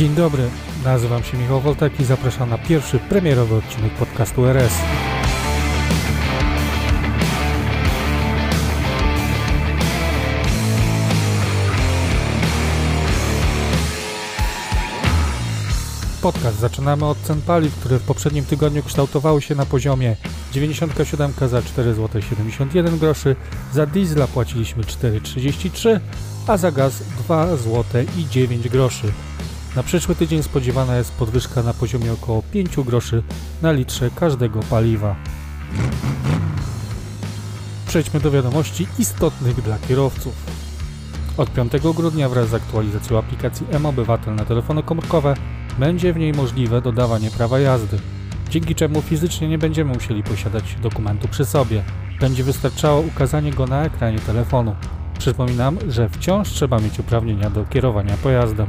Dzień dobry, nazywam się Michał Woltek i zapraszam na pierwszy premierowy odcinek podcastu RS. Podcast zaczynamy od cen paliw, które w poprzednim tygodniu kształtowały się na poziomie 97 za 4,71 zł, za diesla płaciliśmy 4,33, a za gaz 2 zł i 9 groszy. Na przyszły tydzień spodziewana jest podwyżka na poziomie około 5 groszy na litrze każdego paliwa. Przejdźmy do wiadomości istotnych dla kierowców. Od 5 grudnia wraz z aktualizacją aplikacji M-Obywatel na telefony komórkowe będzie w niej możliwe dodawanie prawa jazdy, dzięki czemu fizycznie nie będziemy musieli posiadać dokumentu przy sobie. Będzie wystarczało ukazanie go na ekranie telefonu. Przypominam, że wciąż trzeba mieć uprawnienia do kierowania pojazdem.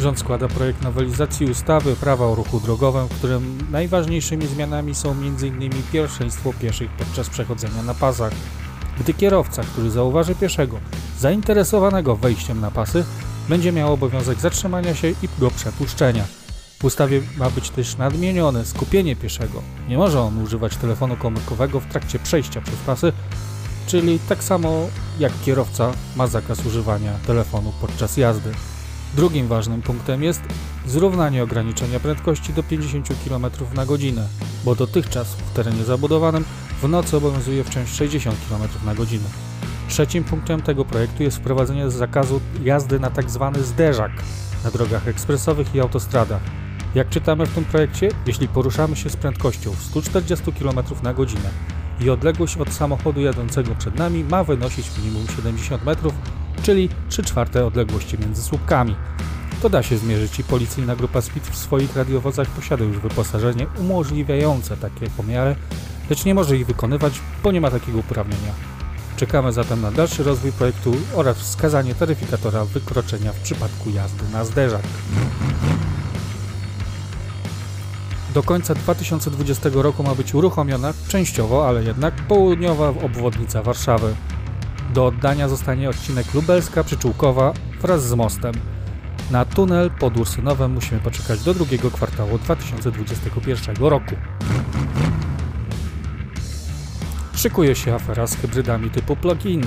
Rząd składa projekt nowelizacji ustawy Prawa o ruchu drogowym, w którym najważniejszymi zmianami są m.in. pierwszeństwo pieszych podczas przechodzenia na pasach. Gdy kierowca, który zauważy pieszego zainteresowanego wejściem na pasy, będzie miał obowiązek zatrzymania się i go przepuszczenia. W ustawie ma być też nadmienione skupienie pieszego. Nie może on używać telefonu komórkowego w trakcie przejścia przez pasy, czyli tak samo jak kierowca ma zakaz używania telefonu podczas jazdy. Drugim ważnym punktem jest zrównanie ograniczenia prędkości do 50 km na godzinę, bo dotychczas w terenie zabudowanym w nocy obowiązuje wciąż 60 km na godzinę. Trzecim punktem tego projektu jest wprowadzenie zakazu jazdy na tzw. Tak zderzak na drogach ekspresowych i autostradach. Jak czytamy w tym projekcie, jeśli poruszamy się z prędkością 140 km na godzinę i odległość od samochodu jadącego przed nami ma wynosić minimum 70 metrów, czyli 3 czwarte odległości między słupkami. To da się zmierzyć i policyjna grupa SPID w swoich radiowozach posiada już wyposażenie umożliwiające takie pomiary, lecz nie może ich wykonywać, bo nie ma takiego uprawnienia. Czekamy zatem na dalszy rozwój projektu oraz wskazanie taryfikatora wykroczenia w przypadku jazdy na zderzak. Do końca 2020 roku ma być uruchomiona częściowo, ale jednak południowa obwodnica Warszawy. Do oddania zostanie odcinek Lubelska-Przyczółkowa wraz z mostem. Na tunel pod Ursynowem musimy poczekać do drugiego kwartału 2021 roku. Szykuje się afera z hybrydami typu plug-in.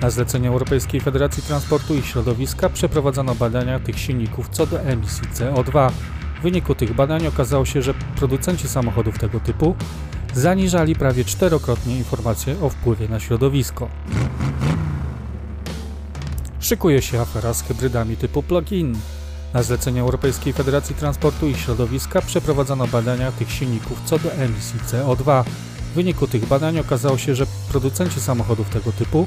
Na zlecenie Europejskiej Federacji Transportu i Środowiska przeprowadzono badania tych silników co do emisji CO2. W wyniku tych badań okazało się, że producenci samochodów tego typu zaniżali prawie czterokrotnie informacje o wpływie na środowisko. Szykuje się afera z hybrydami typu plug-in. Na zlecenie Europejskiej Federacji Transportu i Środowiska przeprowadzono badania tych silników co do emisji CO2. W wyniku tych badań okazało się, że producenci samochodów tego typu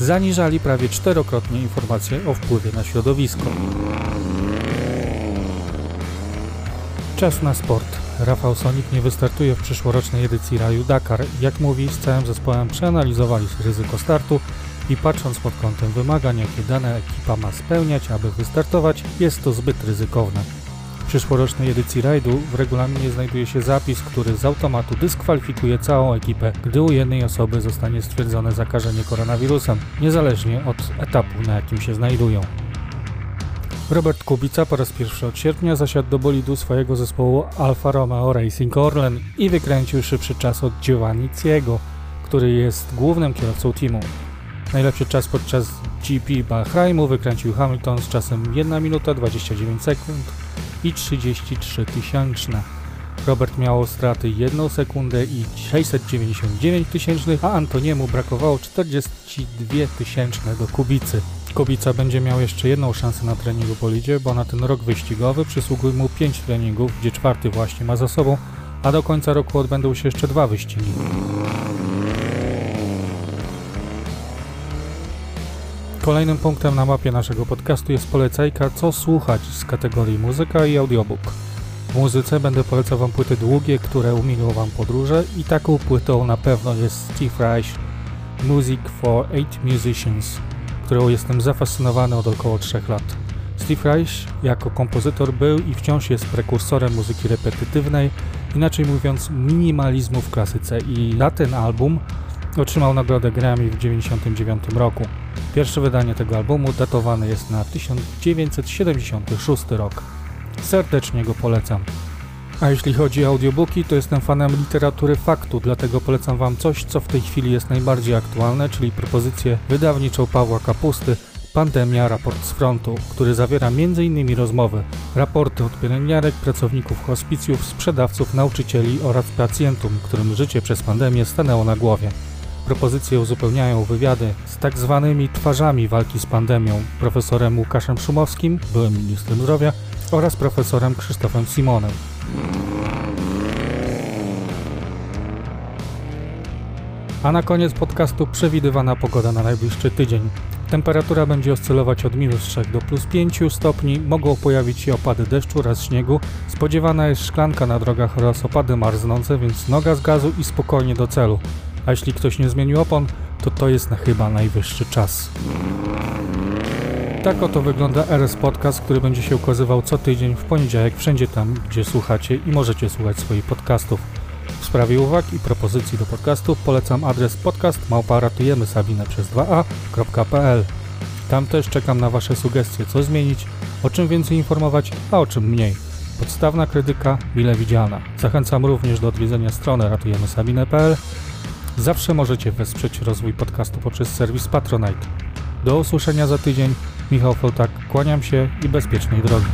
zaniżali prawie czterokrotnie informacje o wpływie na środowisko. Czas na sport. Rafał Sonik nie wystartuje w przyszłorocznej edycji Raju Dakar. Jak mówi, z całym zespołem przeanalizowali ryzyko startu i patrząc pod kątem wymagań, jakie dana ekipa ma spełniać, aby wystartować, jest to zbyt ryzykowne. W przyszłorocznej edycji rajdu w regulaminie znajduje się zapis, który z automatu dyskwalifikuje całą ekipę, gdy u jednej osoby zostanie stwierdzone zakażenie koronawirusem, niezależnie od etapu, na jakim się znajdują. Robert Kubica po raz pierwszy od sierpnia zasiadł do bolidu swojego zespołu Alfa Romeo Racing Orlen i wykręcił szybszy czas od Giovanni Ciego, który jest głównym kierowcą teamu. Najlepszy czas podczas GP Bahrajmu wykręcił Hamilton z czasem 1 minuta 29 sekund i 33 tysięczne. Robert miał straty 1 sekundę i 699 tysięcznych, a Antoniemu brakowało 42 tysięczne do Kubicy. Kubica będzie miał jeszcze jedną szansę na treningu po lidzie, bo na ten rok wyścigowy przysługuje mu 5 treningów, gdzie czwarty właśnie ma za sobą, a do końca roku odbędą się jeszcze dwa wyścigi. Kolejnym punktem na mapie naszego podcastu jest polecajka co słuchać z kategorii muzyka i audiobook. W muzyce będę polecał Wam płyty długie, które umilują Wam podróże i taką płytą na pewno jest Steve Reich Music for Eight Musicians, którą jestem zafascynowany od około 3 lat. Steve Reich jako kompozytor był i wciąż jest prekursorem muzyki repetytywnej, inaczej mówiąc minimalizmu w klasyce i na ten album Otrzymał nagrodę Grammy w 1999 roku. Pierwsze wydanie tego albumu datowane jest na 1976 rok. Serdecznie go polecam. A jeśli chodzi o audiobooki, to jestem fanem literatury faktu, dlatego polecam Wam coś, co w tej chwili jest najbardziej aktualne, czyli propozycję wydawniczą Pawła Kapusty Pandemia Raport z Frontu, który zawiera m.in. rozmowy, raporty od pielęgniarek, pracowników hospicjów, sprzedawców, nauczycieli oraz pacjentum, którym życie przez pandemię stanęło na głowie. Propozycje uzupełniają wywiady z tak zwanymi twarzami walki z pandemią, profesorem Łukaszem Szumowskim, byłym ministrem zdrowia, oraz profesorem Krzysztofem Simonem. A na koniec podcastu przewidywana pogoda na najbliższy tydzień. Temperatura będzie oscylować od minus 3 do plus 5 stopni, mogą pojawić się opady deszczu oraz śniegu, spodziewana jest szklanka na drogach oraz opady marznące, więc noga z gazu i spokojnie do celu. A jeśli ktoś nie zmienił opon, to to jest na chyba najwyższy czas. Tak oto wygląda RS Podcast, który będzie się ukazywał co tydzień w poniedziałek wszędzie tam, gdzie słuchacie i możecie słuchać swoich podcastów. W sprawie uwag i propozycji do podcastów polecam adres podcast małparatujemy Sabinę przez 2a.pl. Tam też czekam na Wasze sugestie, co zmienić, o czym więcej informować, a o czym mniej. Podstawna krytyka mile widziana. Zachęcam również do odwiedzenia strony ratujemysabinę.pl. Zawsze możecie wesprzeć rozwój podcastu poprzez serwis Patronite. Do usłyszenia za tydzień. Michał Fołtak, kłaniam się i bezpiecznej drogi.